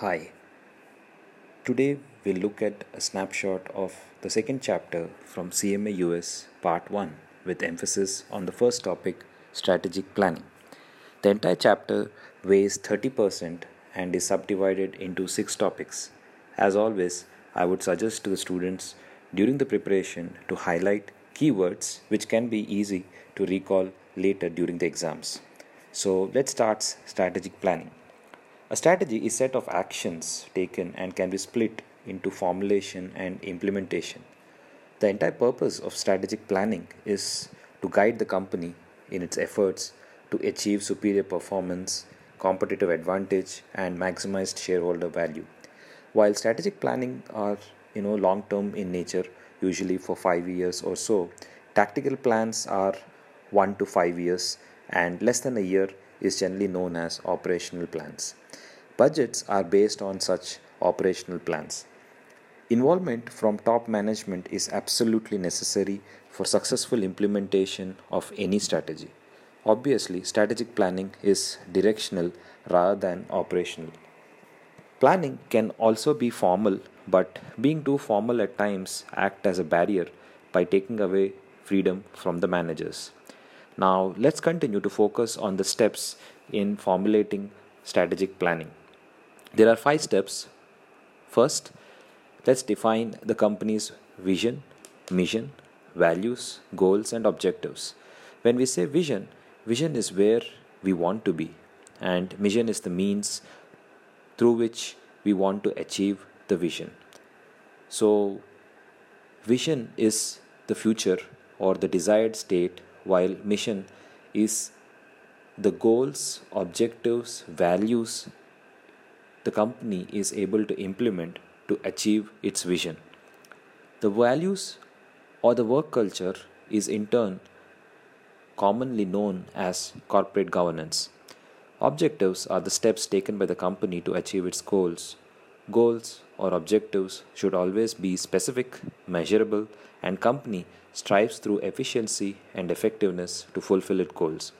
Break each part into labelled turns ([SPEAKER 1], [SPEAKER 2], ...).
[SPEAKER 1] Hi. Today we'll look at a snapshot of the second chapter from CMA US Part 1 with emphasis on the first topic strategic planning. The entire chapter weighs 30% and is subdivided into six topics. As always, I would suggest to the students during the preparation to highlight keywords which can be easy to recall later during the exams. So let's start strategic planning. A strategy is set of actions taken and can be split into formulation and implementation. The entire purpose of strategic planning is to guide the company in its efforts to achieve superior performance, competitive advantage and maximized shareholder value. While strategic planning are you know long term in nature, usually for 5 years or so, tactical plans are 1 to 5 years and less than a year is generally known as operational plans. Budgets are based on such operational plans. Involvement from top management is absolutely necessary for successful implementation of any strategy. Obviously, strategic planning is directional rather than operational. Planning can also be formal, but being too formal at times act as a barrier by taking away freedom from the managers. Now, let's continue to focus on the steps in formulating strategic planning. There are five steps. First, let's define the company's vision, mission, values, goals, and objectives. When we say vision, vision is where we want to be, and mission is the means through which we want to achieve the vision. So, vision is the future or the desired state while mission is the goals, objectives, values the company is able to implement to achieve its vision. The values or the work culture is in turn commonly known as corporate governance. Objectives are the steps taken by the company to achieve its goals. Goals or objectives should always be specific, measurable, and company strives through efficiency and effectiveness to fulfill its goals.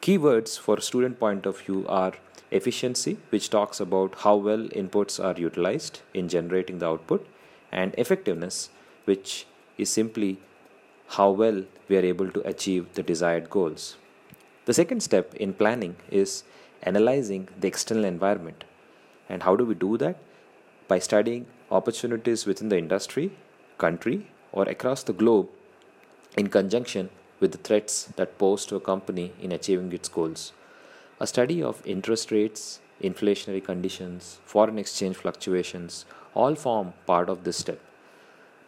[SPEAKER 1] Keywords for student point of view are efficiency, which talks about how well inputs are utilized in generating the output, and effectiveness, which is simply how well we are able to achieve the desired goals. The second step in planning is analyzing the external environment. And how do we do that? By studying opportunities within the industry, country, or across the globe in conjunction with the threats that pose to a company in achieving its goals. A study of interest rates, inflationary conditions, foreign exchange fluctuations all form part of this step.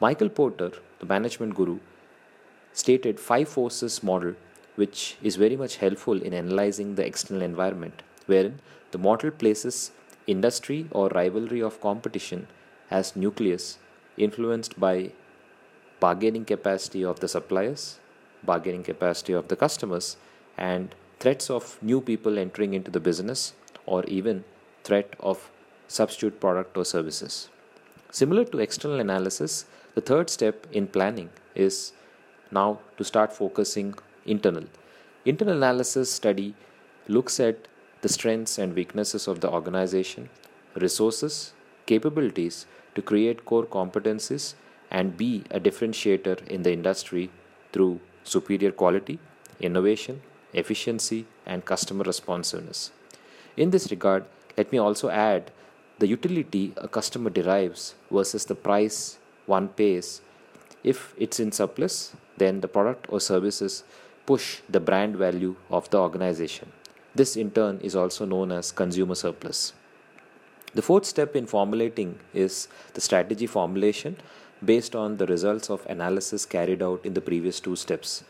[SPEAKER 1] Michael Porter, the management guru, stated five forces model which is very much helpful in analyzing the external environment wherein the model places industry or rivalry of competition as nucleus influenced by bargaining capacity of the suppliers, bargaining capacity of the customers, and threats of new people entering into the business or even threat of substitute product or services. Similar to external analysis, the third step in planning is now to start focusing internal. Internal analysis study looks at the strengths and weaknesses of the organization, resources, capabilities to create core competencies and be a differentiator in the industry through superior quality, innovation, efficiency, and customer responsiveness. In this regard, let me also add the utility a customer derives versus the price one pays. If it's in surplus, then the product or services push the brand value of the organization. This in turn is also known as consumer surplus. The fourth step in formulating is the strategy formulation based on the results of analysis carried out in the previous two steps.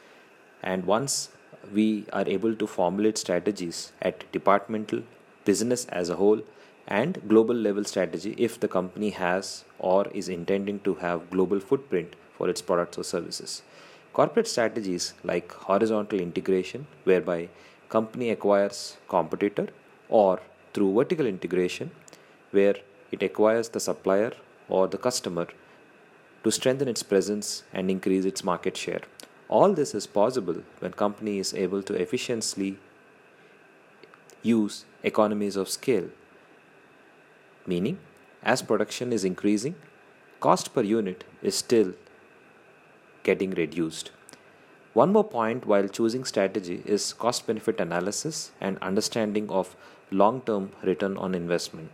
[SPEAKER 1] And once we are able to formulate strategies at departmental, business as a whole, and global level strategy if the company has or is intending to have global footprint for its products or services. Corporate strategies like horizontal integration whereby company acquires competitor or through vertical integration where it acquires the supplier or the customer to strengthen its presence and increase its market share. All this is possible when company is able to efficiently use economies of scale. meaning, as production is increasing, cost per unit is still getting reduced. One more point while choosing strategy is cost benefit analysis and understanding of long term return on investment.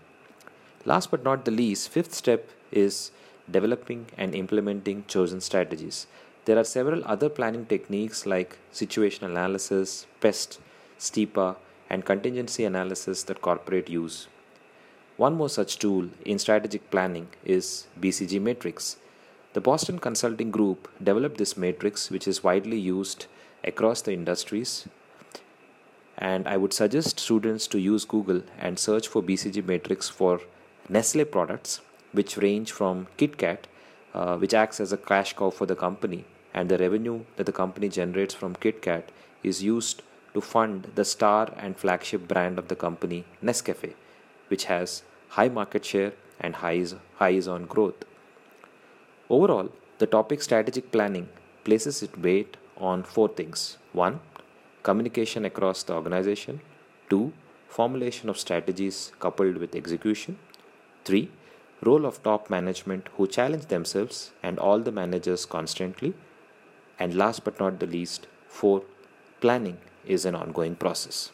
[SPEAKER 1] Last but not the least, fifth step is developing and implementing chosen strategies. There are several other planning techniques like situational analysis, PEST, STIPA, and contingency analysis that corporate use. One more such tool in strategic planning is BCG matrix. The Boston Consulting Group developed this matrix, which is widely used across the industries. And I would suggest students to use Google and search for BCG matrix for Nestle products, which range from KitKat, uh, which acts as a cash cow for the company, and the revenue that the company generates from KitKat is used to fund the star and flagship brand of the company, Nescafe, which has high market share and highs, highs on growth. Overall, the topic strategic planning places its weight on four things 1. Communication across the organization, 2. Formulation of strategies coupled with execution, 3. Role of top management who challenge themselves and all the managers constantly, and last but not the least, 4. Planning is an ongoing process.